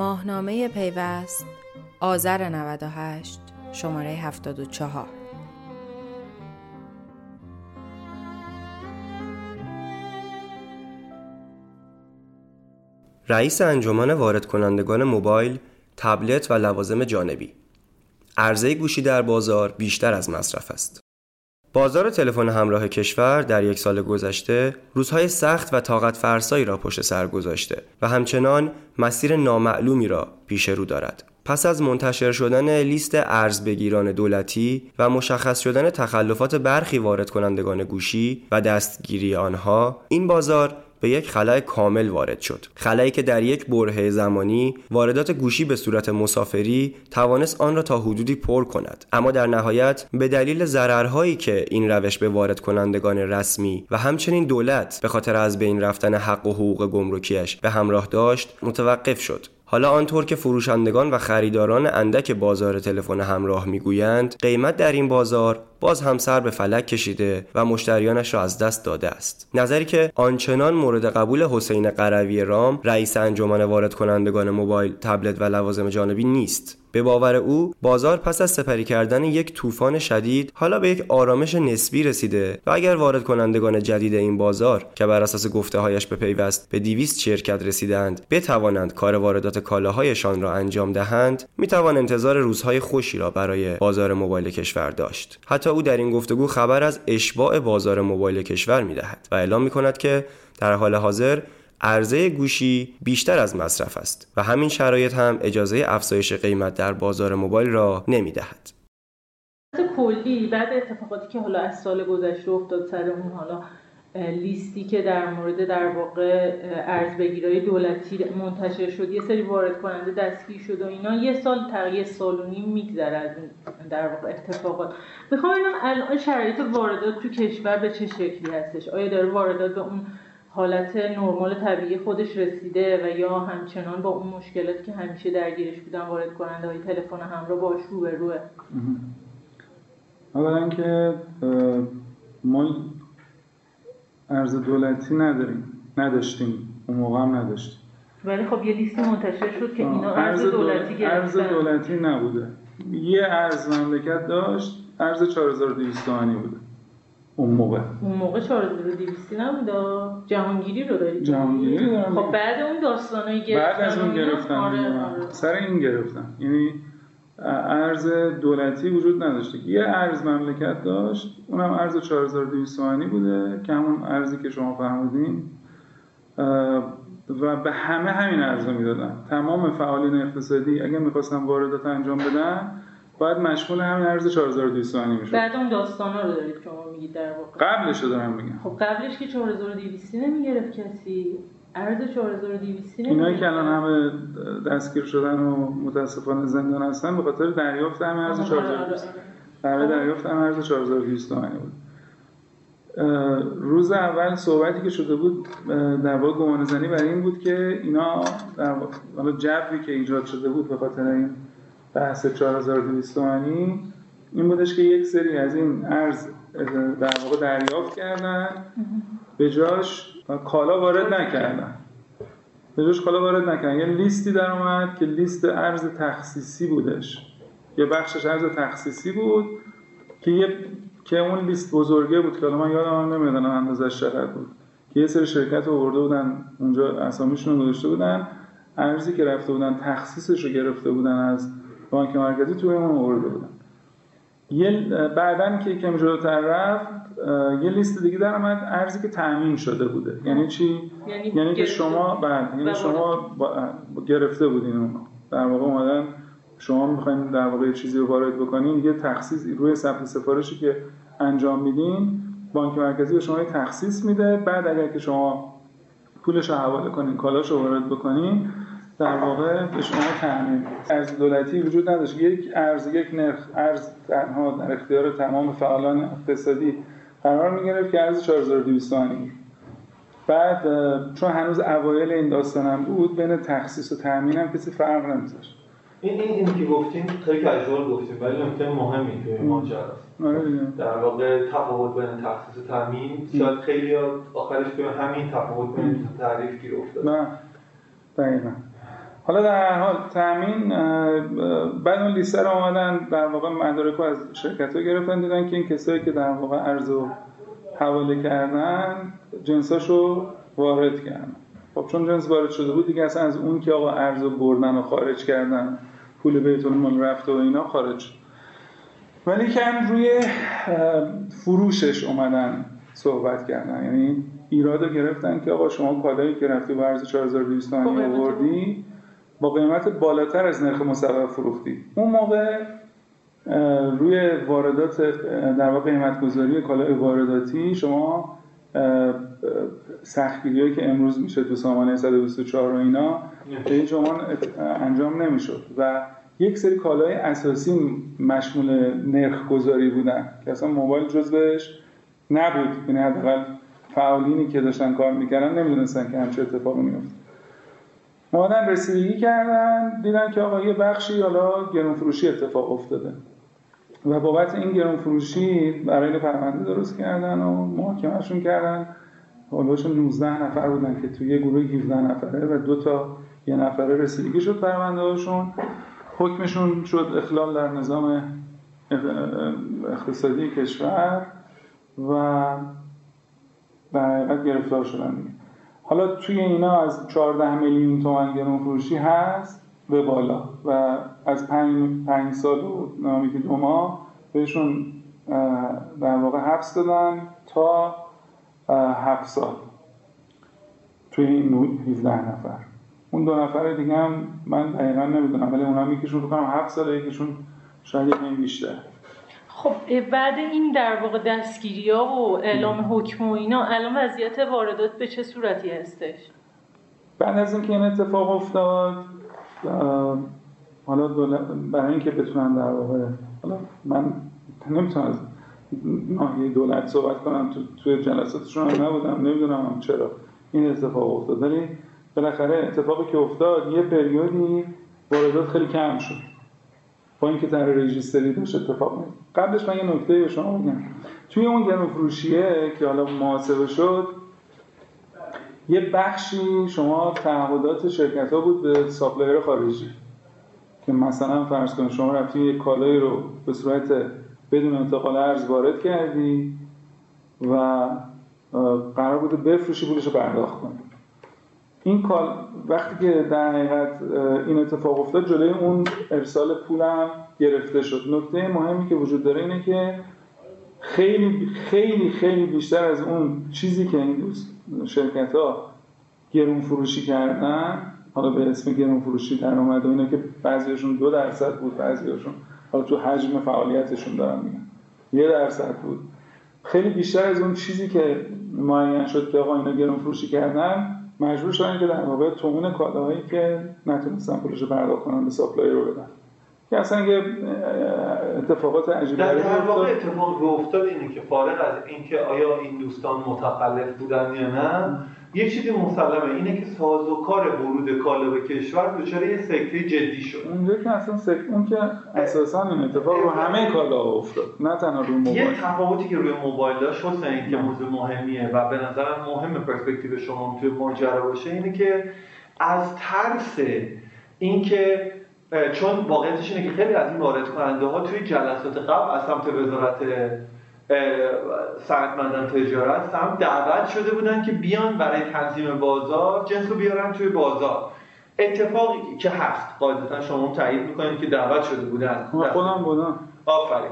ماهنامه پیوست آذر 98 شماره 74 رئیس انجمن وارد کنندگان موبایل، تبلت و لوازم جانبی عرضه گوشی در بازار بیشتر از مصرف است. بازار تلفن همراه کشور در یک سال گذشته روزهای سخت و طاقت فرسایی را پشت سر گذاشته و همچنان مسیر نامعلومی را پیش رو دارد. پس از منتشر شدن لیست ارزبگیران دولتی و مشخص شدن تخلفات برخی وارد کنندگان گوشی و دستگیری آنها این بازار به یک خلای کامل وارد شد. خلایی که در یک برهه زمانی واردات گوشی به صورت مسافری توانست آن را تا حدودی پر کند. اما در نهایت به دلیل ضررهایی که این روش به وارد کنندگان رسمی و همچنین دولت به خاطر از بین رفتن حق و حقوق گمرکیش به همراه داشت متوقف شد. حالا آنطور که فروشندگان و خریداران اندک بازار تلفن همراه می‌گویند قیمت در این بازار باز هم سر به فلک کشیده و مشتریانش را از دست داده است. نظری که آنچنان مورد قبول حسین قروی رام رئیس انجمن وارد کنندگان موبایل تبلت و لوازم جانبی نیست. به باور او بازار پس از سپری کردن یک طوفان شدید حالا به یک آرامش نسبی رسیده و اگر وارد کنندگان جدید این بازار که بر اساس گفته هایش به پیوست به 200 شرکت رسیدند بتوانند کار واردات کالاهایشان را انجام دهند می‌توان انتظار روزهای خوشی را برای بازار موبایل کشور داشت. حتی او در این گفتگو خبر از اشباع بازار موبایل کشور می‌دهد و اعلام می کند که در حال حاضر عرضه گوشی بیشتر از مصرف است و همین شرایط هم اجازه افزایش قیمت در بازار موبایل را نمی دهد. کلی بعد اتفاقاتی که حالا از سال گذشته افتاد سر اون حالا لیستی که در مورد در واقع ارز بگیرای دولتی منتشر شد یه سری وارد کننده دستگیر شد و اینا یه سال تقریبا سال و نیم میگذره از در واقع اتفاقات می‌خوام الان شرایط واردات تو کشور به چه شکلی هستش آیا داره واردات به اون حالت نرمال طبیعی خودش رسیده و یا همچنان با اون مشکلاتی که همیشه درگیرش بودن وارد کننده های تلفن همراه باش رو به روه اولا که ما ارز دولتی نداریم. نداشتیم. اون موقع هم نداشتیم. ولی خب یه لیستی منتشر شد که اینا ارز دولتی گرفتن. ارز دولتی نبوده. یه ارز مملکت داشت ارز 4200 تومانی بوده. اون موقع. اون موقع 4200 نبود جهانگیری رو دارید جهانگیری دارم خب بعد اون داستانای گرفتن بعد از اون گرفتن آره آره. سر این گرفتن. یعنی ارز دولتی وجود نداشته. یه ارز مملکت داشت اونم ارز 4200 تومانی بوده که همون ارزی که شما فرمودین. و به همه همین ارز رو می‌دادن. تمام فعالین اقتصادی اگه می‌خواستن واردات انجام بدن باید مشمول همین ارز 4200 تومانی می‌شد. بعد اون داستانا رو دارید شما میگید در واقع. قبلش رو دارم میگم. خب قبلش که 4200 نمی‌گرفت کسی ارز 4200 اینایی که الان همه دستگیر شدن و متاسفانه زندان هستن به خاطر دریافت هم ارز 4200 برای دریافت هم ارز 4200 تومانی بود. روز اول صحبتی که شده بود در واقع گمان زنی برای این بود که اینا در واقع جوی که ایجاد شده بود به خاطر این بحث 4200 تومانی این بودش که یک سری از این ارز در واقع دریافت کردن. به جاش کالا وارد نکردن. به جاش کالا وارد نکردن. یه لیستی در اومد که لیست ارز تخصیصی بودش. یه بخشش ارز تخصیصی بود که یه که اون لیست بزرگه بود که من یادم هم نمی‌دونم اندازش چقدر بود. که یه سری شرکت رو آورده بودن اونجا اسامیشون رو گذاشته بودن. ارزی که رفته بودن تخصیصش رو گرفته بودن از بانک مرکزی توی اون آورده بودن. یه بعدن که کم جلوتر رفت یه لیست دیگه در اومد ارزی که تامین شده بوده. یعنی چی؟ یعنی, یعنی که شما بعد یعنی شما گرفته بودین اون. در واقع اومدن شما می‌خواین در واقع چیزی رو وارد بکنین یه تخصیص روی ثبت سفارشی که انجام میدین بانک مرکزی به شما یه تخصیص میده. بعد اگر که شما پولش رو حواله کنین کالاش رو وارد بکنین در واقع به شما تامین ارز دولتی وجود نداشت. یک ارز یک نرخ. ارز تنها در اختیار تمام فعالان اقتصادی قرار می‌گرفت که ارز 4200 تومانی بعد چون هنوز اوایل این داستانم بود بین تخصیص و تامین هم کسی فرق نمیذاشت. این این این که گفتیم خیلی کژوال گفتیم ولی نکته مهمی توی ماجرا است. در واقع تفاوت بین تخصیص و تامین شاید خیلی آخرش به همین تفاوت بین تعریف گیر افتاد. نه. دقیقاً. حالا در هر حال تامین بعد اون لیست رو آمدن در واقع مدارک رو از شرکت ها گرفتن دیدن که این کسایی که در واقع ارز و حواله کردن جنساشو وارد کردن. خب چون جنس وارد شده بود دیگه اصلا از اون که آقا ارز بردن و خارج کردن پول بیت المال رفت و اینا خارج شد. ولی کم روی فروشش اومدن صحبت کردن. یعنی ایراد رو گرفتن که آقا شما کالایی که رفتی با ارز 4200 تومانی آوردی با قیمت بالاتر از نرخ مصوب فروختی. اون موقع روی واردات در واقع قیمت گذاری کالای وارداتی شما سختگیری که امروز میشه تو سامانه 124 و اینا به این شما انجام نمی‌شد. و یک سری کالای اساسی مشمول نرخ گذاری بودن که اصلا موبایل جزوش نبود. یعنی حداقل فعالینی که داشتن کار می‌کردن نمی‌دونستن که همچه اتفاقی میفته اومدن رسیدگی کردن دیدن که آقا یه بخشی حالا گرون فروشی اتفاق افتاده. و بابت این گرون فروشی برای پرونده درست کردن و محاکمهشون کردن. حالاشون 19 نفر بودن که توی یه گروه 17 نفره و دو تا یه نفره رسیدگی شد پرونده هاشون. حکمشون شد اخلال در نظام اقتصادی کشور و در حقیقت گرفتار شدن دیگه. حالا توی اینا از 14 میلیون تومن گرون فروشی هست به بالا و از 5 سال و نامی که دو ماه بهشون در واقع حبس دادن تا 7 سال توی این 17 نفر. اون دو نفر دیگه هم من دقیقا نمی‌دونم ولی اونا یکیشون رو کنم 7 سال یکیشون شاید این بیشتر. خب بعد این در واقع دستگیری ها و اعلام حکم و اینا الان وضعیت واردات به چه صورتی هستش؟ بعد از اینکه این اتفاق افتاد حالا برای اینکه بتونن در واقع حالا من نمی‌تونم از ناحیه دولت صحبت کنم تو توی جلساتشون هم نبودم نمی‌دونم هم چرا این اتفاق افتاد. ولی بالاخره اتفاقی که افتاد یه پریودی واردات خیلی کم شد. با اینکه در رجیستری داشت اتفاق میفته قبلش من یه نکته به شما بگم توی اون گرم فروشیه که حالا محاسبه شد یه بخشی شما تعهدات شرکت ها بود به supplier خارجی که مثلا فرض کنید شما رفتی یه کالایی رو به صورت بدون انتقال ارز وارد کردی و قرار بوده بفروشی پولش رو پرداخت کنی. این کالا وقتی که در حقیقت این اتفاق افتاد جلوی اون ارسال پولم گرفته شد. نکته مهمی که وجود داره اینه که خیلی خیلی خیلی بیشتر از اون چیزی که این شرکت ها گرون فروشی کردن حالا به اسم گرون فروشی در اومده اینه که بعضیشون دو درصد بود بعضیشون حالا تو حجم فعالیتشون دارن میگن یه درصد بود. خیلی بیشتر از اون چیزی که معین شد که آقا اینا گرون فروشی کردن مجبور شدن که در واقع تومون کالاهایی که نتونستن پولش پرداخت کنن به ساپلای رو بدن. که اصلا یه اتفاقات عجیبی در واقع اتفاق افتاد اینه که فارغ از اینکه آیا این دوستان متخلف بودن یا نه یه چیزی مسلمه اینه که سازوکار ورود کالا به کشور دچار یه سکته جدی شد. اونجا که اصلا سک... اون که اساسا این اتفاق رو همه کالا افتاد نه تنها روی موبایل. یه تفاوتی که روی موبایل داشت حسین که موضوع مهمیه و به نظرم مهم پرسپکتیو شما توی ماجرا باشه اینه که از ترس اینکه چون واقعیتش اینه که خیلی از این وارد کننده ها توی جلسات قبل از سمت وزارت سرمندن تجارت هم دعوت شده بودن که بیان برای تنظیم بازار جنس رو بیارن توی بازار. اتفاقی که هست. قاعدتا شما تایید می‌کنید که دعوت شده بودن. خودم بودم. آفرین.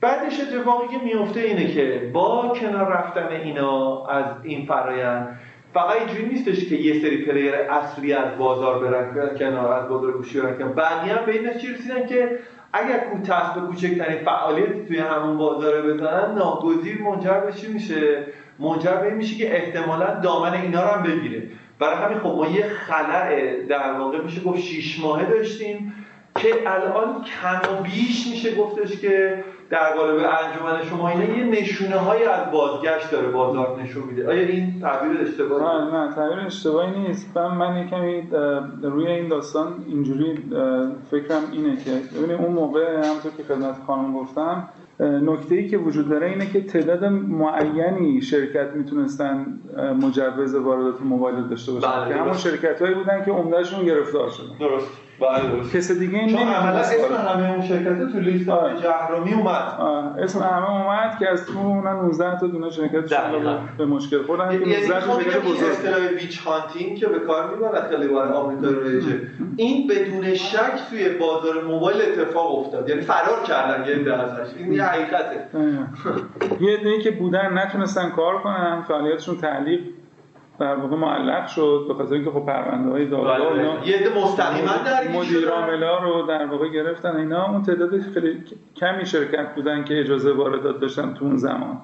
بعدش اتفاقی که میفته اینه که با کنار رفتن اینا از این فرایند فقط اینجوری نیستش که یه سری پلیر اصلی از بازار برن کنار از بازار گوشی برن کنار. بعدی هم به این رسیدن که اگر کوتاه به کوچکترین فعالیتی توی همون بازار بزنن ناگزیر منجر به میشه؟ منجر به میشه که احتمالا دامن اینا رو هم بگیره. برای همین خب ما یه خلع در واقع میشه گفت شیش ماهه داشتیم که الان کم و بیش میشه گفتش که در قالب انجمن شما اینا یه نشونه های از بازگشت داره بازار نشون میده. آیا این تعبیر اشتباهی؟ نه نه تعبیر اشتباهی نیست. من من کمی روی این داستان اینجوری فکرم اینه که ببینید اون موقع همونطور که خدمت خانم گفتم نکته ای که وجود داره اینه که تعداد معینی شرکت می‌تونستن مجوز واردات موبایل داشته باشن. بله، که همون. شرکت هایی بودن که عمدهشون گرفتار شدن. درست. کس دیگه این چون عملا اسم همه اون شرکت تو لیست آره. جهرومی اومد. اسم همه اومد که از تو اونن 19 تا دونه شرکت. به مشکل خوردن که یعنی 19 تا شرکت بزرگ. اصطلاح ویچ هانتینگ که به کار می‌برد خیلی بار آمریکا رایجه. این بدون شک توی بازار موبایل اتفاق افتاد. یعنی فرار کردن یه عده ازش. این یه حقیقته. یه عده‌ای که بودن نتونستن کار کنن فعالیتشون تعلیق در واقع معلق شد به خاطر اینکه خب پرونده های دادگاه و اینا بله. یه عده مستقیما مدیر عاملا رو در واقع گرفتن. اینا اون تعداد خیلی کمی شرکت بودن که اجازه واردات داشتن تو اون زمان.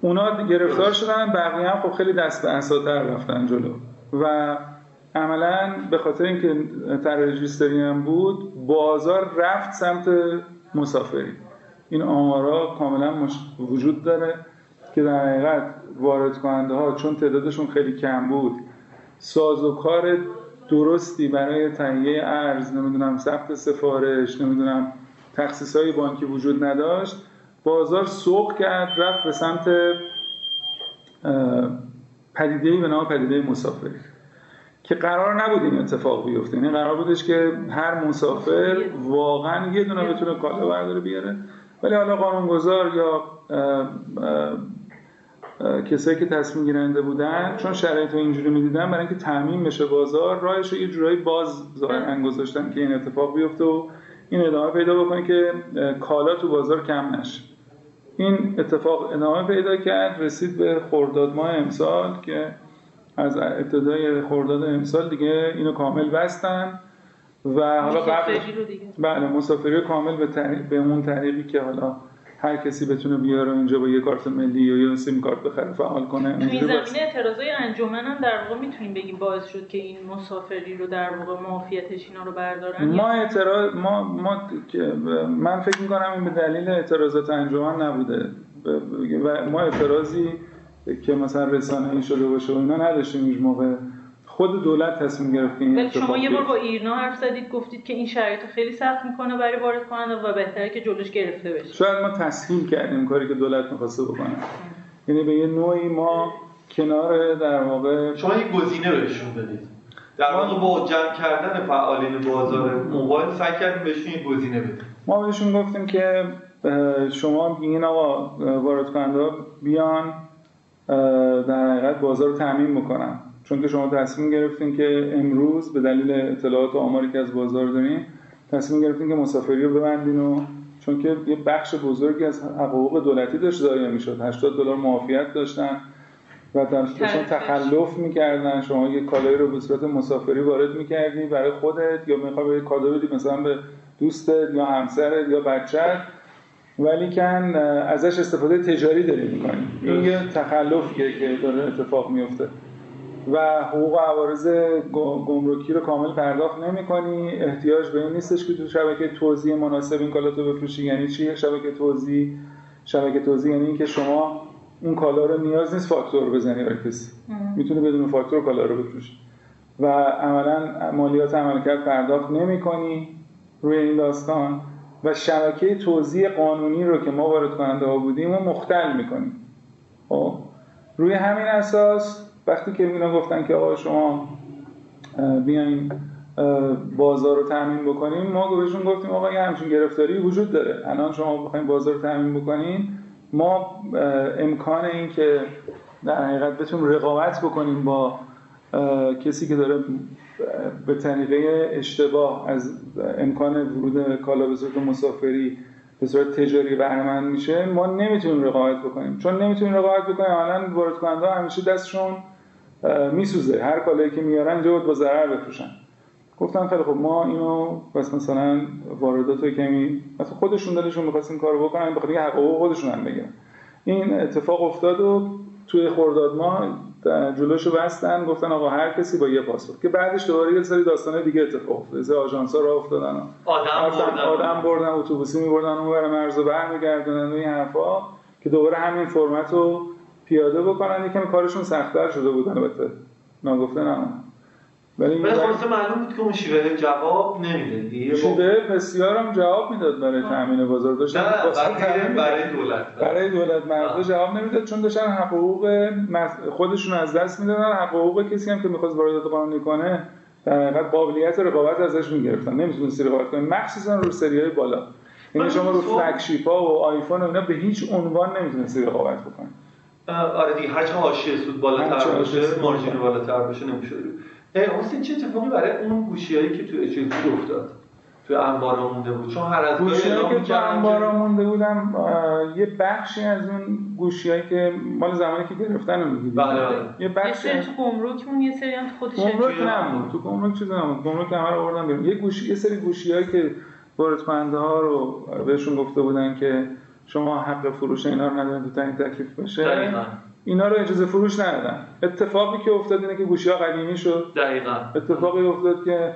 اونا گرفتار شدن بقیه هم خب خیلی دست به اساتر رفتن جلو. و عملا به خاطر اینکه طرح رجیستری هم بود بازار رفت سمت مسافری. این آمارا کاملا مش... وجود داره که در حقیقت وارد کننده ها چون تعدادشون خیلی کم بود. ساز و کار درستی برای تهیه ارز نمی‌دونم ثبت سفارش نمی‌دونم تخصیص های بانکی وجود نداشت. بازار سوق کرد رفت به سمت پدیده به نام پدیده مسافری که قرار نبود این اتفاق بیفته. یعنی قرار بودش که هر مسافر واقعا یه دونه بتونه کالا برداره بیاره. ولی حالا قانونگذار یا کسایی که تصمیم گیرنده بودن چون شرایط رو اینجوری می‌دیدن برای اینکه تعمین بشه بازار راهش رو یه جورایی باز ظاهرا گذاشتن که این اتفاق بیفته و این ادامه پیدا بکنه که کالا تو بازار کم نشه. این اتفاق ادامه پیدا کرد رسید به خرداد ماه امسال که از ابتدای خرداد امسال دیگه اینو کامل بستن و حالا قبل بله مسافری کامل به, طریق- به اون طریقی که حالا هر کسی بتونه بیاره اینجا با یه کارت ملی یا یه سیم کارت بخره فعال کنه تو این. زمینه اعتراضای انجمن هم در واقع می‌تونیم بگیم باعث شد که این مسافری رو در واقع معافیتش اینا رو بردارن ما اعتراض ما ما که- من فکر می‌کنم این به دلیل اعتراضات انجمن نبوده و ما اعتراضی که مثلا رسانه‌ای شده باشه و اینا نداشتیم هیچ موقع خود دولت تصمیم گرفت که این ولی شما یه بار. با ایرنا حرف زدید گفتید که این شرایط رو خیلی سخت می‌کنه برای وارد کننده و بهتره که جلوش گرفته بشه. شاید ما تسهیل کردیم کاری که دولت می‌خواسته بکنه. یعنی به یه نوعی ما کنار در واقع شما یک گزینه بهشون دادید. در واقع با جمع کردن فعالین بازار موبایل سعی کردیم بهشون یک گزینه بدیم. ما بهشون گفتیم که شما بگین آقا وارد کننده بیان در حقیقت بازار رو تامین بکنن. چون که شما تصمیم گرفتین که امروز به دلیل اطلاعات و آماری که از بازار دارین تصمیم گرفتین که مسافری رو ببندین و چون که یه بخش بزرگی از حقوق دولتی داشت ضایع می‌شد. 80 دلار معافیت داشتن و داشتن. تخلف می‌کردن. شما یه کالایی رو به صورت مسافری وارد می‌کردی برای خودت یا می‌خوای به کادو بدی مثلا به دوستت یا همسرت یا بچت ولی کن ازش استفاده تجاری داری می‌کنی این یه تخلفیه که داره اتفاق میفته و حقوق و عوارض گم- گمرکی رو کامل پرداخت نمی‌کنی. احتیاج به این نیستش که تو شبکه توزیع مناسب این کالات رو بفروشی. یعنی چی؟ شبکه توزیع شبکه توزیع یعنی اینکه شما اون کالا رو نیاز نیست فاکتور بزنی برای کسی می‌تونه بدون فاکتور کالا رو بفروشی. و عملا مالیات عملکرد پرداخت نمی‌کنی روی این داستان. و شبکه توزیع قانونی رو که ما وارد کننده ها بودیم و مختل می‌کنیم. خب روی همین اساس وقتی که اینا گفتن که آقا شما بیاین بازار رو تامین بکنیم ما بهشون گفتیم آقا یه همچین گرفتاری وجود داره. الان شما بخواید بازار رو تامین بکنین ما امکان این که در حقیقت بتونیم رقابت بکنیم با کسی که داره به طریقه اشتباه از امکان ورود کالا به صورت مسافری به صورت تجاری بهره‌مند میشه ما نمی‌تونیم رقابت بکنیم. چون نمی‌تونیم رقابت بکنیم الان وارد کننده همیشه دستشون میسوزه. هر کالایی که میارن باید با ضرر بفروشن. گفتم خیلی خب ما اینو بس مثلا واردات رو کمی مثلا خودشون دلشون می‌خواست این کارو بکنن بخاطر اینکه حقوق خودشون هم بگیرن. این اتفاق افتاد و توی خرداد ما جلوشو بستن گفتن آقا هر کسی با یه پاسپورت. که بعدش دوباره یه سری داستانه دیگه اتفاق افتاد. سری آژانس‌ها راه افتادن. آدم بردن. آدم بردن اتوبوسی میبردن اون مرز و برمیگردونن و این حرفا که دوباره همین فرمت رو پیاده بکنن یکم کارشون سختتر شده بود البته. ناگفته نه. ولی خلاص معلوم بود که اون شیوه جواب نمیده. دیگه شیوه بسیار هم جواب می‌داد برای تامین بازار. داشتن برای برای دولت برای دولت مردا جواب نمی‌داد چون داشتن حقوق خودشون از دست می‌دادن. حقوق کسی هم که می‌خواست واردات قانونی کنه در حقیقت قابلیت رقابت ازش می‌گرفتن. نمی‌تونستی رقابت کنی مخصوصا رو سری های بالا. یعنی شما رو فلگشیپ ها و آیفون و اینا به هیچ عنوان نمی‌تونستی رقابت بکنی آره دیگه هر چه حاشیه سود بالاتر باشه مارجین بالاتر. باشه نمیشه حسین چه اتفاقی برای اون گوشیایی که تو اچ افتاد تو انبارا مونده بود. چون هر از گوشی که تو انبارا مونده بودم یه بخشی از اون گوشیایی که مال زمانی که گرفتن رو میگیدیم بله بله. یه بخشی تو گمرک یه سری هم خودش گمرک نمون تو گمرک چیزی نمون گمرک همه رو آوردن بیرون. یه گوشی یه سری گوشیایی که وارد کننده ها رو بهشون گفته بودن که شما حق فروش اینا رو ندارید تو تعیین تکلیف بشه اینا رو اجازه فروش ندادن. اتفاقی که افتاد اینه که گوشی ها قدیمی شد. دقیقا. اتفاقی افتاد که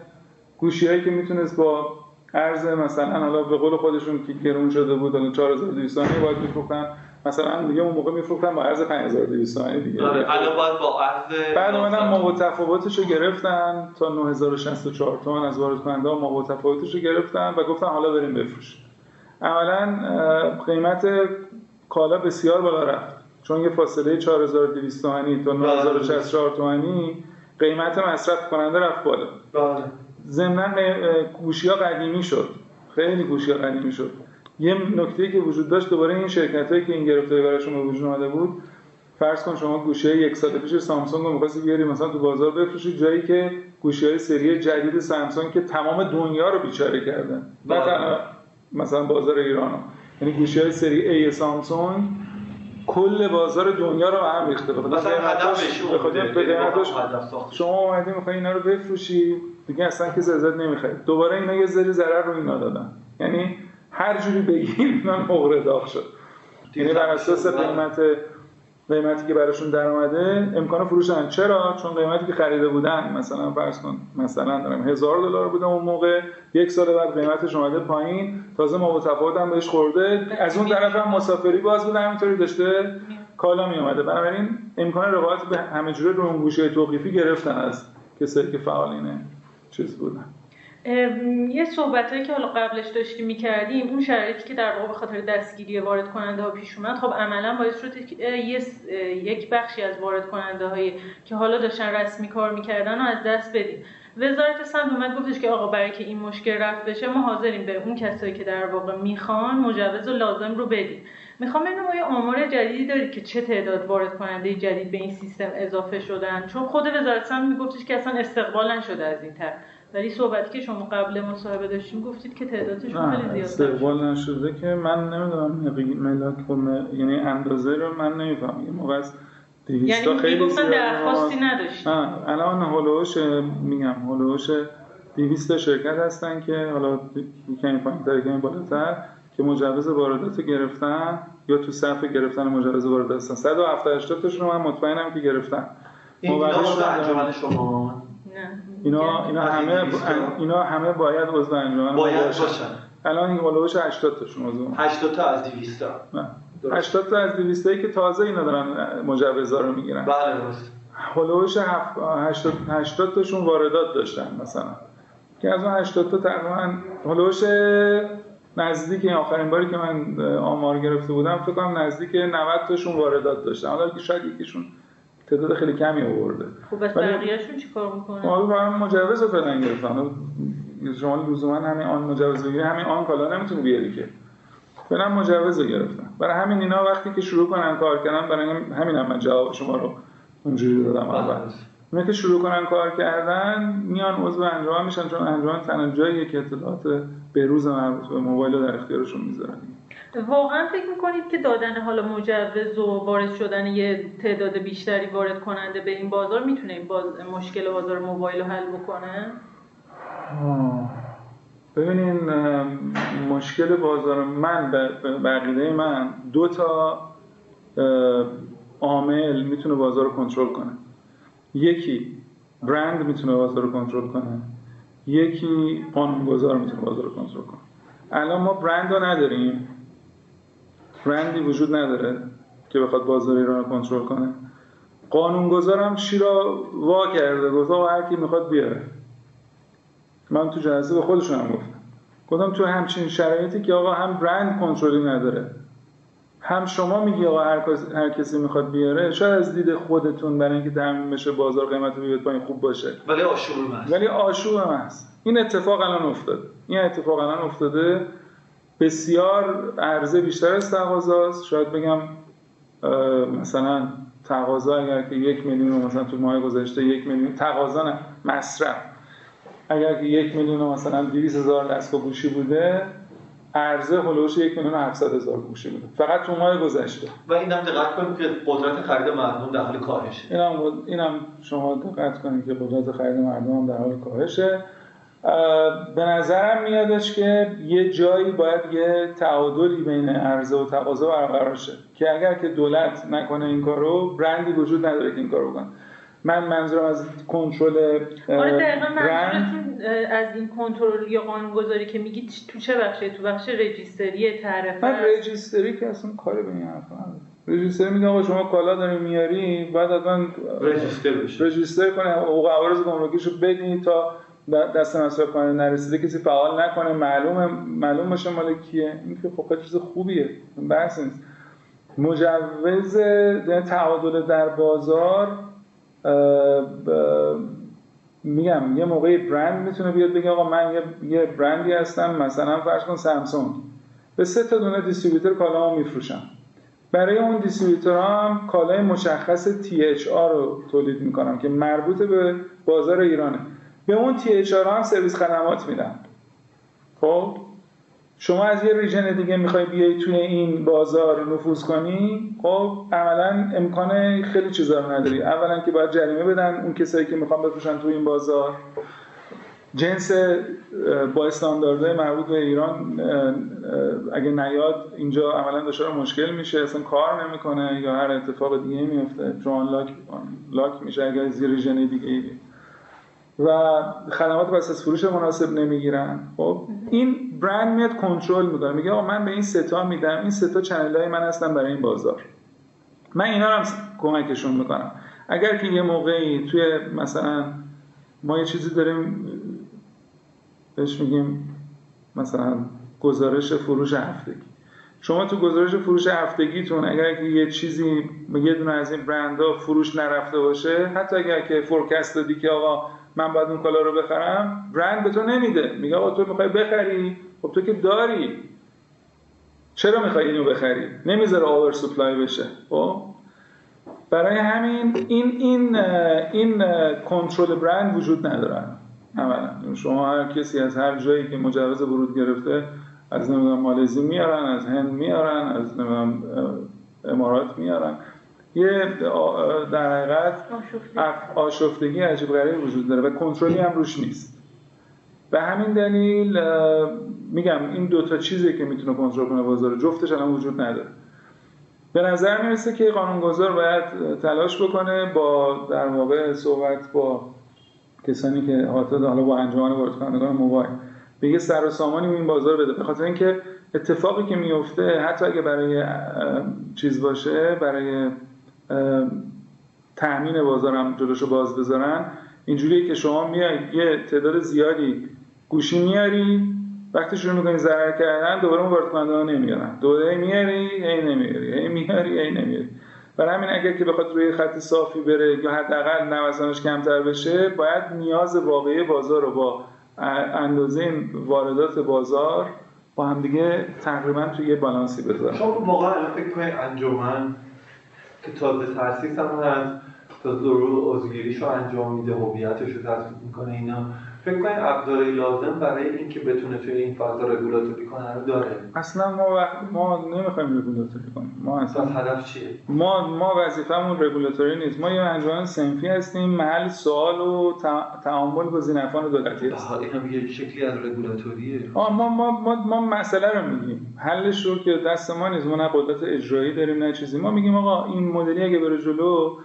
گوشی هایی که می‌تونست با ارز مثلا حالا به قول خودشون که گرون شده بود الان 4200 تومانی باید میفروختن مثلا دیگه اون موقع میفروختن با ارز 5200 تومانی دیگه. آره الان باید با ارز بعد اومدن موقع تفاوتش رو گرفتن تا 9064 تومان از وارد کننده موقع تفاوتش رو گرفتن و گفتن حالا بریم بفروشیم. عملا قیمت کالا بسیار بالا رفت. چون یه فاصله 4200 تومانی تا 9064 تومانی قیمت مصرف کننده رفت بالا. بله. ضمن گوشی ها قدیمی شد. خیلی گوشی ها قدیمی شد. یه نکته که وجود داشت دوباره این شرکت هایی که این گرفتاری براشون به وجود اومده بود فرض کن شما گوشی های یک سال پیش سامسونگ رو می‌خواستی بیاری مثلا تو بازار بفروشی جایی که گوشی های سری جدید سامسونگ که تمام دنیا رو بیچاره کردن. نه تنها مثلا بازار ایران یعنی گوشی های سری ای سامسونگ کل بازار دنیا رو هم ریخته. بخاطر مثلا هدفش شما اومدی می‌خوای اینا رو بفروشی دیگه اصلا که ازت نمی‌خواد. دوباره اینا یه ذره ضرر رو اینا دادن. یعنی هر جوری بگیر اینا داغ شد. یعنی بر اساس قیمت قیمتی که براشون در اومده امکان فروش ندارن چرا؟ چون قیمتی که خریده بودن مثلا فرض کن مثلا دارم هزار دلار بوده اون موقع یک سال بعد قیمتش اومده پایین. تازه ما تفاوت هم بهش خورده. از اون طرف هم مسافری باز بوده همینطوری داشته کالا می اومده بنابراین امکان رقابت به همه جوره رو توقیفی گرفتن از کسایی که فعالین چیز بودن. یه صحبت هایی که حالا قبلش داشتیم می‌کردیم اون شرایطی که در واقع به خاطر دستگیری وارد کننده ها پیش اومد خب عملا باعث شد یک بخشی از وارد کننده هایی که حالا داشتن رسمی کار می‌کردن رو از دست بدیم. وزارت سمت اومد گفتش که آقا برای که این مشکل رفت بشه ما حاضریم به اون کسایی که در واقع می‌خوان مجوز و لازم رو بدیم. می‌خوام ببینم آیا آمار جدیدی دارید که چه تعداد وارد کننده جدید به این سیستم اضافه شدن؟ چون خود وزارت سمت میگفتش که اصلا استقبال نشده از این طرف. ولی صحبتی که شما قبل مصاحبه داشتیم گفتید که تعدادشون خیلی زیاده استقبال نشده که من نمی‌دونم ملاک یعنی اندازه رو من نمی‌فهمم. یه موقع از یعنی خیلی گفتن درخواستی نداشت الان هولوش میگم هولوش 200 شرکت هستن که حالا کمی پایین‌تر کمی بالاتر که مجوز واردات گرفتن یا تو صف گرفتن مجوز واردات هستن. 170 تاشون من مطمئنم که گرفتن. این انجمن شما. اینا اینا همه اینا همه باید عضو انجمن باید باشن. الان این هولوش 80 تاشون عضو 80 تا از 200 تا. نه. 80 تا از 200 تایی که تازه اینا دارن مجوزا رو می‌گیرن. بله درست. هولوش 80 80 تاشون واردات داشتن مثلا. که از اون 80 تا تقریبا هولوش نزدیک آخرین باری که من آمار گرفته بودم فکر کنم نزدیک 90 تاشون واردات داشتن. حالا که شاید یکیشون تعداد خیلی کمی آورده. خب بس بقیه‌شون چیکار می‌کنن ما برای مجوز رو فعلا گرفتن. شما لزوما همین آن مجوز بگیری همین آن کالا نمی‌تونی بیاری که. فعلا مجوز رو گرفتن. برای همین اینا وقتی که شروع کنن کار کردن برای همین هم من جواب شما رو اونجوری دادم اول. اونا که شروع کنن کار کردن میان عضو انجام میشن چون انجام تنها جاییه که اطلاعات بروز مربوط به موبایل رو در اختیارشون می‌ذارن. واقعا فکر می‌کنید که دادن حالا مجوز و وارد شدن یه تعداد بیشتری وارد کننده به این بازار می‌تونه این باز مشکل بازار موبایل رو حل بکنه؟ ببینین مشکل بازار من بقیده من دو تا عامل می‌تونه بازار رو کنترل کنه. یکی برند می‌تونه بازار رو کنترل کنه. یکی قانونگذار می‌تونه بازار رو کنترل کنه. الان ما برند رو نداریم. برندی وجود نداره که بخواد بازار ایران رو کنترل کنه. قانونگذارم شیرا وا کرده گفت آقا هر کی می‌خواد بیاره. من تو جلسه به خودشون هم گفتم. گفتم تو همچین شرایطی که آقا هم برند کنترلی نداره هم شما میگی آقا هر, هر کسی می‌خواد بیاره شاید از دید خودتون برای اینکه تامین بشه بازار قیمت رو بیاد پایین خوب باشه. ولی آشوب هست ولی آشوب هست این اتفاق الان افتاده این اتفاق الان افتاده. بسیار عرضه بیشتر از تقاضاست. شاید بگم مثلا تقاضا اگر که یک میلیون مثلا تو ماه گذشته یک میلیون تقاضا نه مصرف. اگر که یک میلیون مثلا 200 هزار دستگاه گوشی بوده عرضه هلوش یک میلیون 700 هزار گوشی بوده. فقط تو ماه گذشته. و این هم دقت کنید که قدرت خرید مردم در حال کاهشه. این هم, این هم شما دقت کنید که قدرت خرید مردم هم در حال کاهشه. به نظرم میادش که یه جایی باید یه تعادلی بین عرضه و تقاضا برقرار شه. که اگر که دولت نکنه این کارو برندی وجود نداره که این کارو بکنه. من منظورم از کنترل برند از این کنترل یا قانونگذاری که میگی تو چه بخشه تو بخش رجیستری تعرفه من رجیستری که اصلا کاری به این حرف رجیستر میگه آقا شما کالا داری میاری بعد حتما رجیستر بشه. رجیستر کنه حقوق عوارض گمرکیشو بدین تا دست مصرف کننده نرسیده کسی فعال نکنه. معلومه معلوم باشه مال کیه. این که خب چیز خوبیه. بحث نیست. مجوز یعنی تعادل در بازار میگم یه موقعی برند می‌تونه بیاد بگه آقا من یه برندی هستم مثلا فرض کن سامسونگ. به سه تا دونه دیستریبیوتور کالامو میفروشم. برای اون دیستریبیوتور هم کالای مشخص THR رو تولید می‌کنم که مربوط به بازار ایرانه. به اون THR هم سرویس خدمات میدم. خب؟ شما از یه ریژن دیگه می‌خوای بیای توی این بازار نفوذ کنی؟ خب عملا امکان خیلی چیزا رو نداری. اولا که باید جریمه بدن اون کسایی که می‌خوان بفروشن توی این بازار. جنس با استانداردهای مربوط به ایران اگه نیاد اینجا عملا دچار مشکل میشه. اصلا کار نمی‌کنه یا هر اتفاق دیگه میفته چون لاک لاک میشه اگر زیر ریژن دیگه و خدمات پس از فروش مناسب نمی‌گیرن. خب این برند میاد کنترل می‌کنه. میگه آقا من به این ستا میدم. این ستا channel های من هستم برای این بازار. من اینا هم کمکشون می‌کنم. اگر که یه موقعی توی مثلا ما یه چیزی داریم بهش میگیم مثلا گزارش فروش هفتگی. شما تو گزارش فروش هفتگیتون اگر که یه چیزی یه دونه از این برندها فروش نرفته باشه حتی اگر که forecast دادی که آقا من باید اون کالا رو بخرم؟ برند به تو نمیده. میگه آقا تو می‌خوای بخری؟ خب تو که داری. چرا می‌خوای اینو بخری؟ نمی‌ذاره آور سپلای بشه. خب؟ برای همین این این این کنترل برند وجود نداره. اولا. شما هر کسی از هر جایی که مجوز ورود گرفته از نمی‌دونم مالزی میارن از هند میارن از نمی‌دونم امارات میارن. یه در حقیقت آشفتگی. عجیب غریبی وجود داره و کنترلی هم روش نیست. به همین دلیل میگم این دوتا چیزی که می‌تونه کنترل کنه بازار جفتش الان وجود نداره. به نظر می‌رسه که قانونگذار باید تلاش بکنه با در واقع صحبت با کسانی که حاطط حالا با انجمن وارد کنندگان موبایل. بگه سر و سامانی این بازار بده. به خاطر اینکه اتفاقی که میفته حتی اگه برای چیز باشه برای تأمین بازارم جلوشو باز بذارن. اینجوریه که شما میای یه تعداد زیادی گوشی میاری وقتی شروع می‌کنی ضرر کردن دوباره اون وارد کننده نمیارن دوباره میاری هی نمیاری هی میاری هی نمیاری. برای همین اگر که بخواد روی خط صافی بره یا حداقل نوسانش کمتر بشه باید نیاز واقعی بازار رو با اندازه واردات بازار با همدیگه تقریبا توی یه بالانسی بذارن. شما واقعا فکر کنید انجمن که تازه تاسیس هم هست. تا ضرور عضوگیریش رو انجام میده هویتش رو تثبیت می‌کنه اینا. فکر کنید ابزاری لازم برای اینکه بتونه توی این فضا رگولاتوری کنه رو داره. اصلا ما ما نمی‌خوایم رگولاتوری کنیم. ما اصلا هدف چیه؟ ما ما وظیفمون رگولاتوری نیست. ما یه انجمن سنفی هستیم محل سوال و تعامل با زینفان دولتی هستیم. هم یه شکلی از رگولاتوریه ما ما ما ما مسئله رو میگیم. حلش رو که دست ما نیست. ما نه قدرت اجرایی داریم نه چیزی. ما میگیم آقا این مدلی اگه بره جلو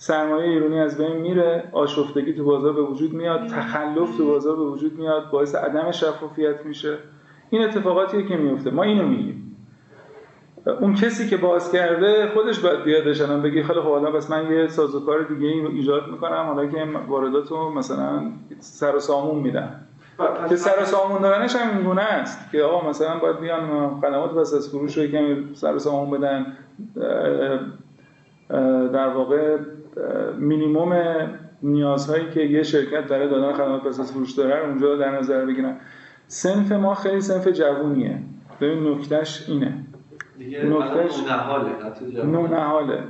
سرمایه ایرانی از بین میره آشفتگی تو بازار به وجود میاد تخلف تو بازار به وجود میاد باعث عدم شفافیت میشه. این اتفاقاتیه که میفته. ما اینو میگیم. اون کسی که باز کرده خودش باید بیادش الان بگی خیلی خب حالا بس من یه سازوکار دیگه ای رو ایجاد می‌کنم حالا که واردات رو مثلا سر و سامون میدم که سر و سامون دادنش هم است که آقا مثلا باید بیان خدمات پس از فروش رو کمی سر و سامون بدن. در واقع مینیموم نیازهایی که یه شرکت برای دادن خدمات پس از فروش داره اونجا در نظر بگیرن. سنف ما خیلی سنف جوونیه. ببین نکتهش اینه. نکتهش نونهاله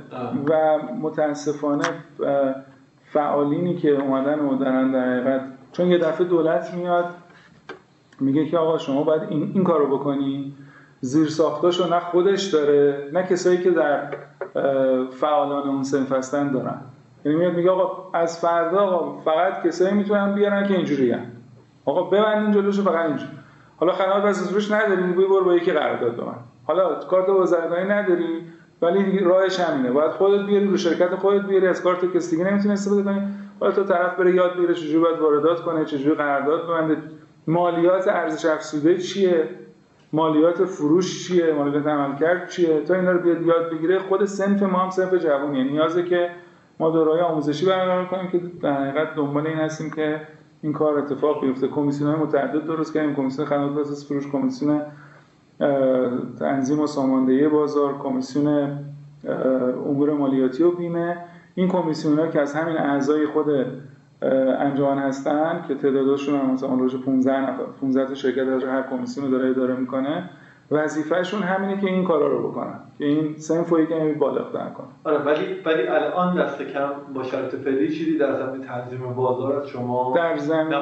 و متاسفانه فعالینی که اومدن و دارن در حقیقت چون یه دفعه دولت میاد میگه که آقا شما باید این, این کارو بکنی. زیر ساختاشو نه خودش داره نه کسایی که در فعالان اون سنف هستن دارن. یعنی میاد میگه آقا از فردا آقا فقط کسایی می‌تونن بیارن که اینجوری هم. آقا ببندین جلوشو فقط اینجوری. حالا خدمات پس روش نداریم برو با یکی قرارداد ببند. حالا کارت بازرگانی نداری ولی راهش همینه. باید خودت بیاری رو شرکت خودت بیاری از کارت کسی دیگه نمی‌تونی استفاده کنی. حالا تو طرف بره یاد بگیره چجوری باید واردات کنه چجوری قرارداد ببنده. مالیات ارزش افزوده چیه؟ مالیات فروش چیه؟ مالیات عملکرد چیه؟ تا اینا رو بیاد یاد بگیره خود سنف ما هم سنف جوونیه نیازه که ما دورهای آموزشی برقرار کنیم که در حقیقت دنبال این هستیم که این کار اتفاق بیفته. کمیسیون های متعدد درست کردیم. کمیسیون خدمات پس فروش کمیسیون تنظیم و ساماندهی بازار کمیسیون امور مالیاتی و بیمه. این کمیسیون ها که از همین اعضای خود انجمن هستن که تعدادشون هم مثلا 15 نفر 15 تا شرکت از هر کمیسیون رو داره اداره می‌کنه. وظیفهشون همینه که این کارا رو بکنن که این سنف رو یکمی بالاتر کنن آره ولی ولی الان دست کم با شرط فعلی چیزی در زمین تنظیم بازار از شما در زمین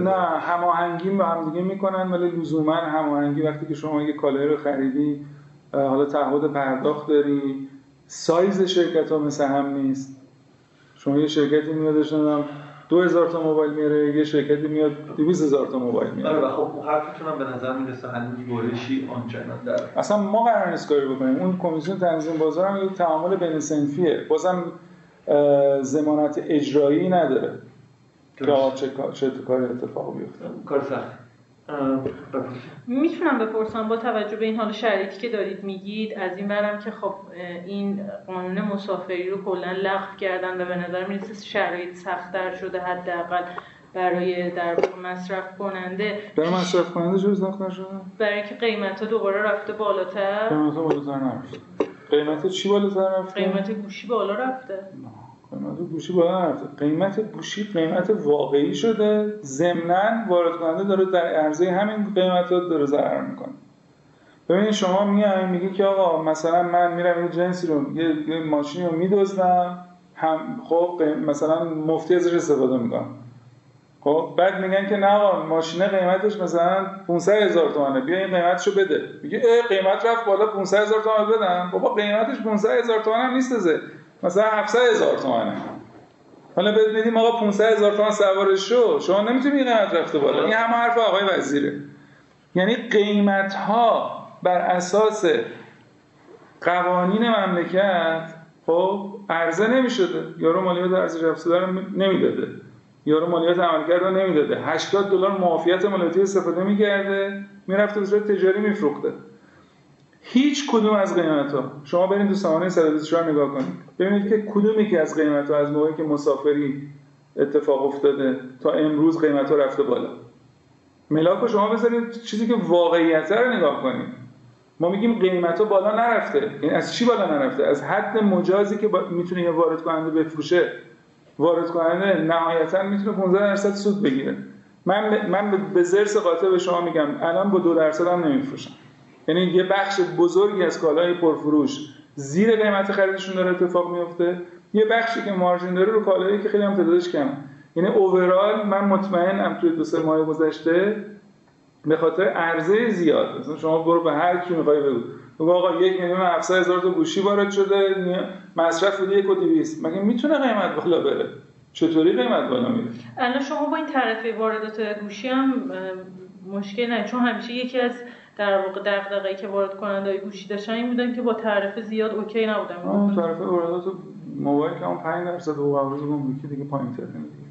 نه هماهنگی با هم دیگه می‌کنن ولی لزوما هماهنگی وقتی که شما یه کالای رو خریدی حالا تعهد پرداخت داری سایز شرکت ها مثل هم نیست. شما یه شرکتی میادش نمی‌دونم دو هزار تا موبایل میاره یه شرکتی میاد 200 هزار تا موبایل میاره. آره خب حرفتون هم به نظر می‌رسه هنوز برشی آنچنان در اصلا ما قرار نیست کاری بکنیم. اون کمیسیون تنظیم بازار هم یه تعامل بین سنفیه بازم ضمانت اجرایی نداره که چه چه کاری اتفاق بیفته. کار سخت. می‌تونم بپرسم با توجه به این حال شرایطی که دارید میگید از این برم که خب این قانون مسافری رو کلا لغو کردن و به نظر می‌رسه شرایط سختتر شده حداقل برای در مصرف کننده. برای مصرف کننده چه سخت‌تر شده؟ برای که قیمت ها دوباره رفته بالاتر. قیمت ها بالاتر نرفته. قیمت چی بالاتر رفته؟ قیمت گوشی بالا رفته. قیمت گوشی بالا نرفته قیمت گوشی قیمت واقعی شده. ضمنا وارد کننده داره در عرضه همین قیمت ها داره ضرر می‌کنه. ببینید شما میای میگی که آقا مثلا من میرم این جنسی رو یه, یه ماشینی رو میدزدم هم خب مثلا مفتی ازش استفاده می‌کنم. خب بعد میگن که نه آقا ماشین قیمتش مثلا 500 هزار تومنه بیا این قیمتشو بده. میگه قیمت رفت بالا 500 هزار تومن بدم. بابا قیمتش 500 هزار تومن هم نیست مثلا 700 هزار تومنه. حالا بهت میدیم آقا 500 هزار تومان سوارش شو. شما نمی‌تونی این قیمت رفته بالا. این همه حرف آقای وزیره. یعنی قیمت ها بر اساس قوانین مملکت خب عرضه نمی‌شده. یارو مالیات ارزش افزوده رو نمی‌داده. یارو مالیات عملکرد رو نمی‌داده. 80 دلار معافیت مالیاتی استفاده می‌کرده. می‌رفته به صورت تجاری میفروخته. هیچ کدوم از قیمت ها شما برید تو سامانه 124 نگاه کنید. ببینید که کدومی که از قیمت ها از موقعی که مسافری اتفاق افتاده تا امروز قیمت ها رفته بالا. ملاک رو شما بذارید چیزی که واقعیت رو نگاه کنید. ما میگیم قیمت ها بالا نرفته. یعنی از چی بالا نرفته؟ از حد مجازی که با... می‌تونه یه وارد کننده بفروشه. وارد کننده نهایتا می‌تونه 15 درصد سود بگیره. من من به زرس قاطع به شما میگم. الان با دو درصد هم نمیفروشم. یعنی یه بخش بزرگی از کالای پرفروش زیر قیمت خریدشون داره اتفاق میفته یه بخشی که مارجین داره رو کالایی که خیلی هم تعدادش کم یعنی اوورال من مطمئنم توی دو سه ماه گذشته به خاطر عرضه زیاد. مثلا شما برو به هر کی می‌خوای بگو. بگو آقا یک میلیون 700 هزار تا گوشی وارد شده مصرف بوده یک و مگه می‌تونه قیمت بالا بره؟ چطوری قیمت بالا میره؟ الان شما با این تعرفه واردات گوشی هم مشکل نه چون همیشه یکی از در واقع دغدغه‌ای که وارد کننده گوشی داشتن این بودن که با تعرفه زیاد اوکی نبودن. اون تعرفه واردات موبایل که اون 5 درصد حقوق عوض گمرکی دیگه پایین‌تر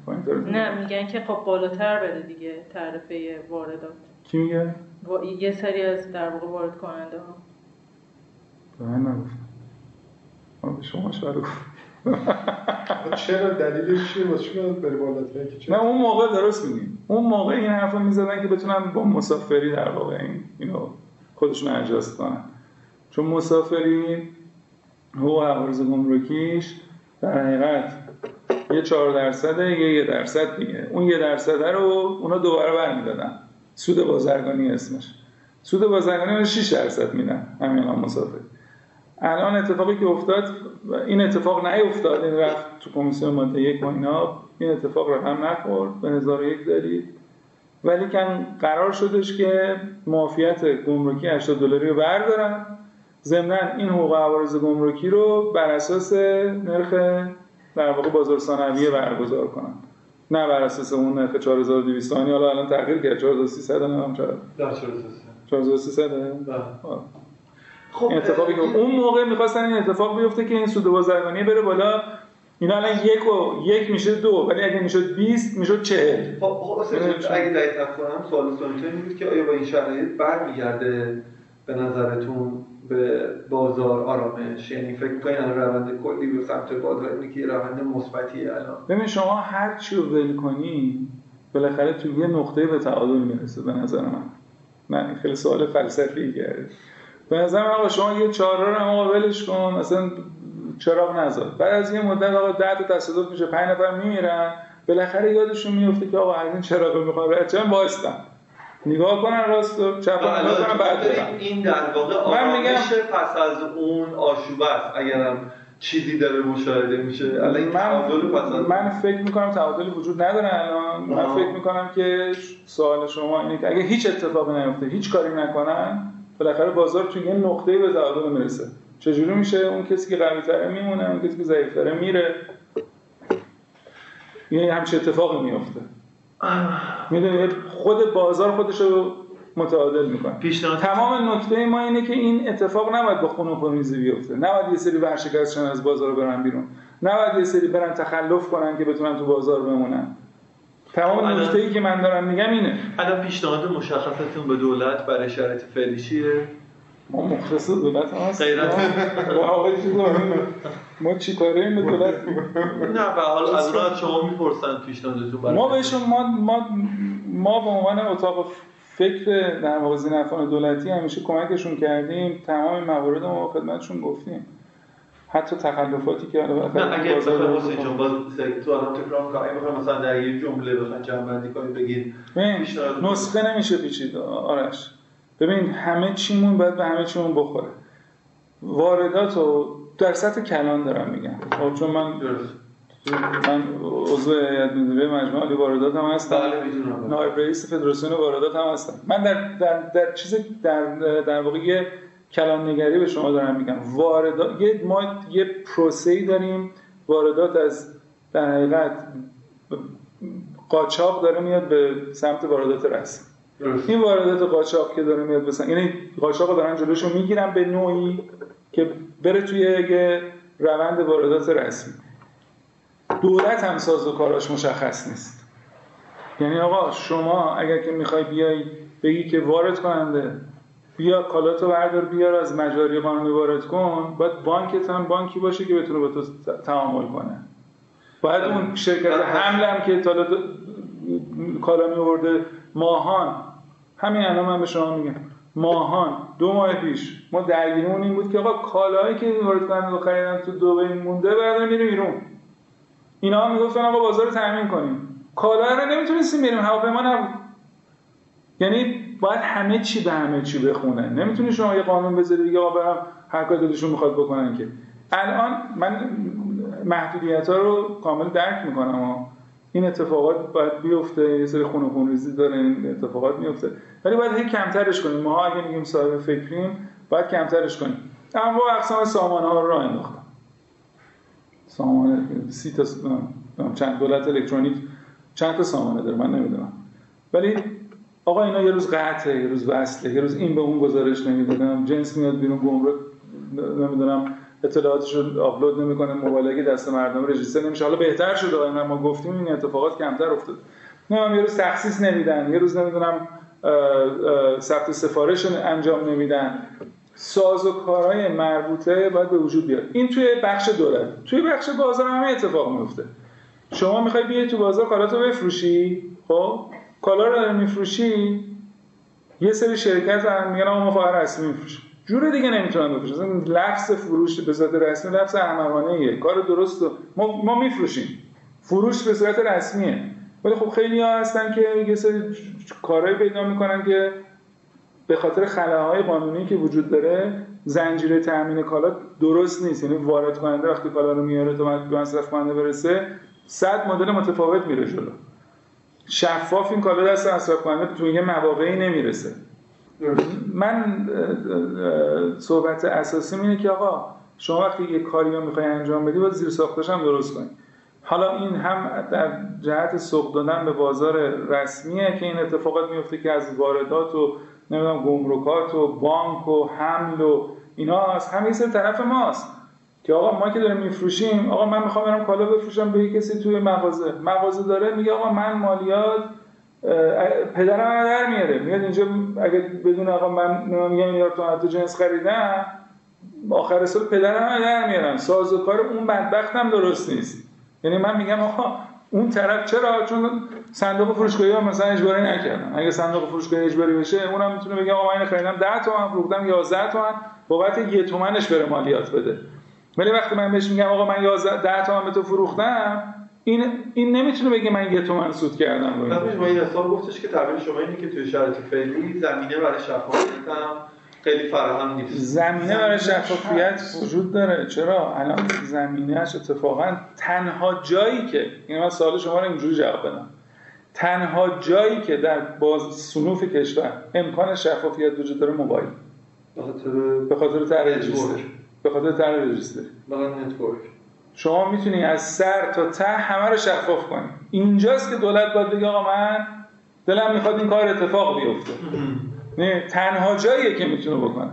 پایین‌تر نه میگن که خب بالاتر بده دیگه تعرفه واردات. کی میگه؟ یه سری از در واقع وارد کننده ها به من نگفتم به شما شاید چرا دلیلش چیه؟ واسه چی بری نه اون موقع درست میگیم اون موقع این حرفو می‌زدن که بتونن با مسافری در واقع این اینو خودشون اجاست کنن. چون مسافری هو عوارض گمرکیش در حقیقت یه چهار درصده یه یه درصد دیگه. اون یه درصده رو اونا دوباره برمیدادن. سود بازرگانی اسمش. سود بازرگانی رو 6 درصد میدن. همین مسافر. الان اتفاقی که افتاد این اتفاق نیفتاد این رفت تو کمیسیون ماده یک و اینا این اتفاق رقم نخورد به نظر یک دارید ولی کن قرار شدش که معافیت گمرکی 80 دلاری رو بردارن. ضمن این حقوق عوارض گمرکی رو بر اساس نرخ در واقع بازار ثانویه برگزار کنن. نه بر اساس اون نرخ 4200 حالا الان تغییر کرد. 4300 نه چرا 4300 4300 خب اتفاقی که اون موقع می‌خواستن این اتفاق بیفته که این سود بازرگانی بره بالا اینا الان یک و یک میشه دو ولی اگه می‌شد 20 می‌شد 40 خب خب اگه دقیق کنم سوال سوالتون این بود که آیا با این شرایط برمیگرده به نظرتون به بازار آرامش؟ یعنی فکر می‌کنید الان روند کلی به سمت بازار اینه که روند مثبتی الان. ببین شما هر چی رو ول کنی بالاخره تو یه نقطه به تعادل می‌رسه به نظر من. نه خیلی سوال فلسفی کرده به نظر من آقا شما یه چهارراه رو آقا ولش کن مثلا چراغ نذار. بعد از یه مدت آقا 10 تا تصادف میشه 5 نفر میمیرن. بالاخره یادشون میفته که آقا از این چراغ می‌خوام چن وایستن. نگاه کنن راست و چپ نگاه کنن بعد این در واقع من میگم پس از اون آشوب است. اگرم چیزی داره مشاهده میشه. الان من, پس از من فکر می‌کنم تعادلی وجود نداره الان. من فکر می‌کنم که سوال شما اینه که اگه هیچ اتفاقی نیفته هیچ کاری نکنن بالاخره بازار توی یه نقطه به تعادل می‌رسه. چجوری میشه؟ اون کسی که قوی تره میمونه اون کسی که ضعیف تره میره. یه همچه اتفاقی میفته می‌دونی؟ خود بازار خودش رو متعادل می‌کنه. تمام نکته ما اینه که این اتفاق نباید با خون و بیفته. نباید یه سری ورشکستشن از بازار برن بیرون. نباید یه سری برن تخلف کنن که بتونن تو بازار بمونن. تمام نکته ای که من دارم میگم اینه. الان پیشنهاد مشخصتون به دولت برای شرایط فعلی چیه؟ ما مختص دولت هست غیرت ما چی کاره این به دولت؟ نه به حال از راه شما می‌پرسن پیشنهادتون برای ما بهشون ما ما ما به عنوان اتاق فکر در واقع زینفان دولتی همیشه کمکشون کردیم. تمام موارد ما خدمتشون گفتیم. حتی تخلفاتی که نه اگه بخوام حسین جان باز تو الان تکرار کنم بخوام مثلا در یه جمله بخوام جمع بندی کنید بگید نسخه نمیشه پیچید آرش. ببین همه چیمون باید به همه چیمون بخوره. واردات رو در سطح کلان دارم میگم. خب چون من من عضو هیئت مدیره مجموعه عالی واردات هم هستم. بله نایب رئیس فدراسیون واردات هم هستم. من در در در چیز در در واقع یه کلان نگری به شما دارم میگم. واردات یه ما یه پروسه‌ای داریم. واردات از در حقیقت قاچاق داره میاد به سمت واردات رسمی این واردات قاچاق که داره میاد بسن یعنی قاچاق دارن جلوشو می‌گیرن به نوعی که بره توی یه روند واردات رسمی. دولت هم ساز و کاراش مشخص نیست. یعنی آقا شما اگر که می‌خوای بیای بگی که وارد کننده بیا کالاتو بردار بیار از مجاری قانونی وارد کن. باید بانکت هم بانکی باشه که بتونه با تو تعامل کنه. باید اون شرکت حمل هم که تا کالا می ماهان. همین الان من به شما میگم. ماهان. دو ماه پیش. ما درگیرمون این بود که آقا کالایی که وارد کننده رو خریدن تو دبی مونده بعد میره بیرون اینا هم می‌گفتن آقا بازار رو تامین کنیم. کالا رو نمی‌تونستیم بریم. هواپیما نبود. یعنی باید همه چی به همه چی بخونه نمی‌تونی شما یه قانون بذاری دیگه آقا برم هر کاری دلشون می‌خواد بکنن که. الان من محدودیت ها رو کامل درک می‌کنم این اتفاقات باید بیفته یه سری خون و خونریزی داره این اتفاقات میفته ولی باید کمترش کنیم. ما اگه میگیم صاحب فکریم باید کمترش کنیم. اما اقسام سامانه ها رو راه انداختم. سامانه سی تا چند دولت الکترونیک چند تا سامانه داره من نمی‌دونم. ولی آقا اینا یه روز قطعه یه روز وصله یه روز این به اون گزارش نمی‌دونم جنس میاد بیرون گمرک نمی‌دونم اطلاعاتش رو آپلود نمی‌کنه موبایل دست مردم رجیستر نمیشه. حالا بهتر شده اینا ما گفتیم این اتفاقات کمتر افتاد. نه یه روز تخصیص نمیدن یه روز نمی‌دونم ثبت سفارش انجام نمیدن. ساز و کارهای مربوطه باید به وجود بیاد. این توی بخش دولت توی بخش بازار همه اتفاق میفته شما می‌خوای بیای تو بازار کالاتو بفروشی؟ خب؟ کالا رو میفروشی؟ یه سری شرکت هم میگن ما فقط رسمی میفروشیم. جور دیگه نمی‌تونن بفروشن. لفظ فروش به صورت رسمی لفظ احمقانه ایه کار درست ما ما میفروشیم. فروش به صورت رسمیه. ولی خب خیلی ها هستن که یه سری کارهایی پیدا می‌کنن که به خاطر خلاهای قانونی که وجود داره زنجیره تامین کالا درست نیست. یعنی وارد کننده وقتی کالا رو میاره تا به مصرف کننده برسه صد مدل متفاوت میره جلو. شفاف این کالا دست مصرف کننده تو یه مواقعی نمی‌رسه. من صحبت اساسی اینه که آقا شما وقتی یه کاری رو می‌خوای انجام بدی باید زیر ساختش هم درست کنی. حالا این هم در جهت سوق دادن به بازار رسمیه که این اتفاقات میفته که از واردات و نمی‌دونم گمرکات و بانک و حمل و اینا از همه سر طرف ماست. که آقا ما که داریم میفروشیم آقا من می‌خوام برم کالا بفروشم به کسی توی مغازه. مغازه داره میگه آقا من مالیات پدرم من در میاره. میاد اینجا اگه بدون آقا من میگم تومن تو جنس خریدم آخر سال پدرم من در میارن. سازوکار اون بدبختم درست نیست. یعنی من میگم آقا اون طرف چرا؟ چون صندوق فروشگاهی ها مثلا اجباری نکردن. اگه صندوق فروشگاهی اجباری بشه اونم می‌تونه بگه آقا من خریدم 10 تومن فروختم 11 تومن. بابت یه تومنش بره مالیات بده. ولی وقتی من بهش میگم آقا من 11 10 تومن به تو فروختم این این نمی‌تونه بگه من یه تومن سود کردم رو ما این حساب گفتش که تعبیر شما اینه که توی شرایط فعلی زمینه برای شفافیت هم خیلی فراهم نیست. زمینه برای شفافیت وجود داره. چرا؟ الان زمینهش اتفاقا تنها جایی که این من سوال شما رو اینجوری جواب بدم. تنها جایی که در بازار صنوف کشور امکان شفافیت وجود داره موبایل. به خاطر به خاطر register به خاطر طرح register network. شما می‌تونی از سر تا ته همه رو شفاف کنی. اینجاست که دولت باید بگه آقا من دلم می‌خواد این کار اتفاق بیفته. نه تنها جاییه که می‌تونه بکنه.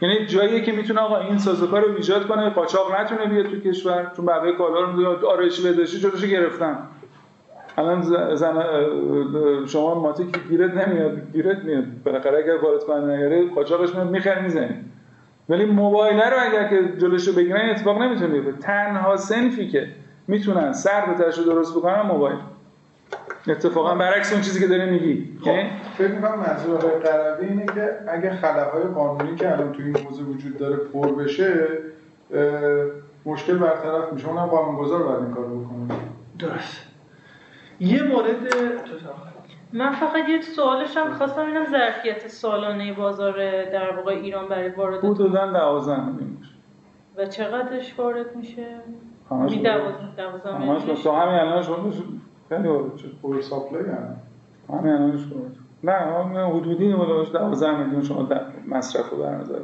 یعنی جاییه که می‌تونه آقا این سازوکار رو ایجاد کنه قاچاق نتونه بیاد تو کشور چون بقیه کالا رو آرایشی بهداشتی جلوشو گرفتن. الان زن شما ماتیک گیرت نمیاد گیرت میاد. بالاخره اگر وارد کننده نیاره قاچاقش میاد می‌خری می‌زنی. ولی موبایل رو اگر که جلوشو بگیرن اتفاق نمی‌تونه بیفته. تنها سنفی که می‌تونن سر به رو درست بکنن موبایل. اتفاقا برعکس اون چیزی که داره میگی. خب فکر می‌کنم منظور آقای قربی اینه که اگه خلاهای قانونی که الان توی این موضوع وجود داره پر بشه مشکل برطرف میشه. اونم قانونگذار باید این کار بکنه. درست. یه مورد من فقط یه سوالش هم خواستم اینم ظرفیت سالانه بازار در واقع ایران برای واردات حدودا 12 و چقدرش وارد میشه؟ همش 12 12 همش تا همین الانش خیلی وارد شد. پر ساپلای هم. همین الانش وارد نه حدودی بالاش 12 میلیون شما مصرف رو در نظر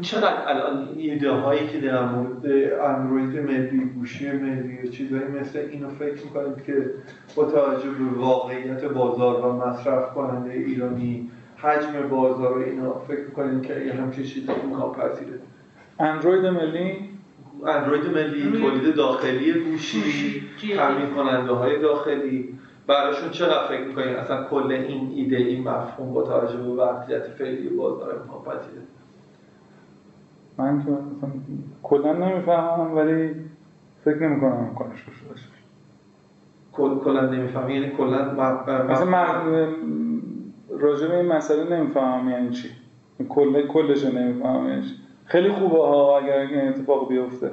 چقدر الان ایده هایی که در مورد اندروید ملی گوشی ملی و چیزهایی مثل اینو فکر می‌کنید که با توجه به واقعیت بازار و مصرف کننده ایرانی حجم بازار و اینا فکر می‌کنید که یه همچین چیزی ناپذیره اندروید ملی؟ اندروید ملی تولید داخلی گوشی تامین کننده های داخلی. براشون چقدر فکر می‌کنید؟ اصلا کل این ایده این مفهوم با توجه به وضعیت فعلی بازار ناپذیره من که مثلا کلا نمی‌فهمم ولی فکر نمی کنم امکانش باشه. کل کلا نمی‌فهمی یعنی کلا مثلا من راجع به این مسئله نمی‌فهمم یعنی چی. کل کلش نمی‌فهمم یعنی خیلی خوبه ها اگر این اتفاق بیفته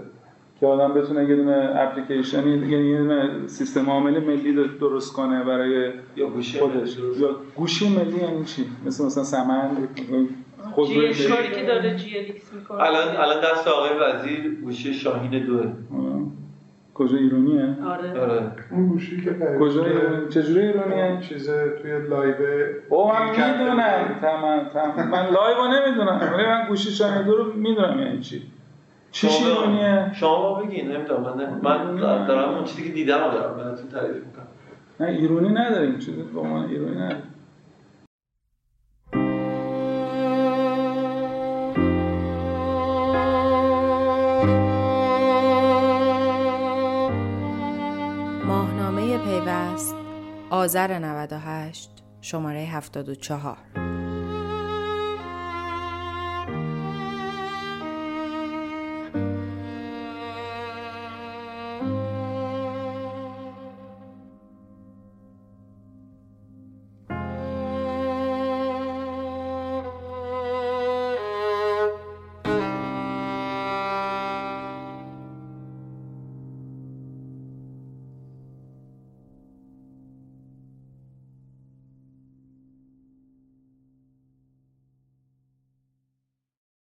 که آدم بتونه یه دونه اپلیکیشنی یعنی یه دونه سیستم عامل ملی درست کنه برای یا گوشی خودش. یا گوشی ملی یعنی چی؟ مثل مثلا سمن خودروی کاری که داره جی می‌کنه. الان الان دست آقای وزیر گوشی شاهین دوه. کجا ایرانیه؟ آره. آره. اون گوشی که کجا ایرانی چجوری ایرانیه؟ چیز توی لایو او من می‌دونم. تمام تمام من لایو نمی‌دونم. ولی من گوشی شاهین دو رو می‌دونم یعنی چی. چی ایرانیه؟ شما بگین نمی‌دونم. من من دارم اون چیزی که دیدم دارم. براتون تعریف می‌کنم. نه ایرانی نداریم. چیزی با من ایرانی نداریم. آذر 98 شماره 74